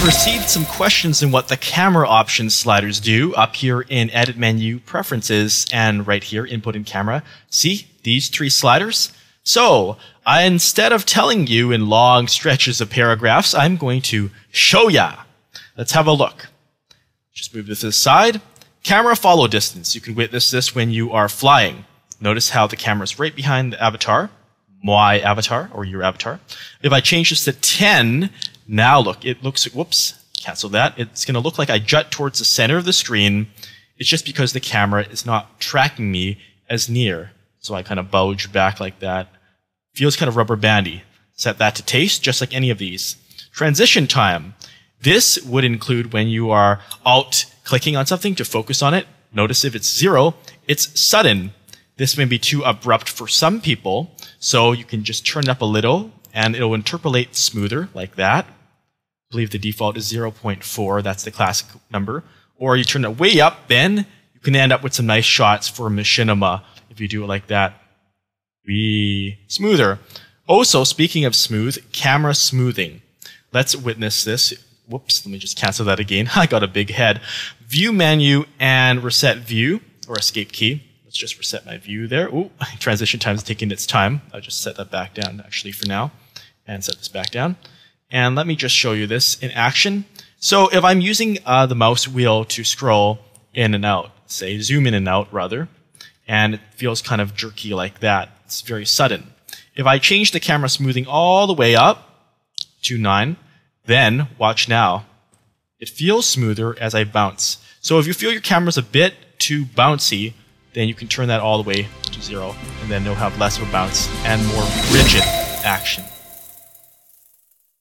I've received some questions in what the camera options sliders do up here in edit menu preferences and right here input in camera. See these three sliders? So I, instead of telling you in long stretches of paragraphs, I'm going to show ya. Let's have a look. Just move this aside. Camera follow distance. You can witness this when you are flying. Notice how the camera is right behind the avatar, my avatar or your avatar. If I change this to 10, now look, it looks, whoops, cancel that. It's going to look like I jut towards the center of the screen. It's just because the camera is not tracking me as near. So I kind of bulge back like that. Feels kind of rubber bandy. Set that to taste, just like any of these. Transition time. This would include when you are alt clicking on something to focus on it. Notice if it's zero, it's sudden. This may be too abrupt for some people, so you can just turn it up a little and it'll interpolate smoother like that believe the default is 0.4. That's the classic number. Or you turn it way up, then you can end up with some nice shots for machinima if you do it like that. Be smoother. Also, speaking of smooth, camera smoothing. Let's witness this. Whoops, let me just cancel that again. I got a big head. View menu and reset view or escape key. Let's just reset my view there. Ooh, transition time is taking its time. I'll just set that back down actually for now and set this back down. And let me just show you this in action. So if I'm using uh, the mouse wheel to scroll in and out, say zoom in and out rather, and it feels kind of jerky like that, it's very sudden. If I change the camera smoothing all the way up to 9, then watch now. It feels smoother as I bounce. So if you feel your camera's a bit too bouncy, then you can turn that all the way to zero, and then you'll have less of a bounce and more rigid action.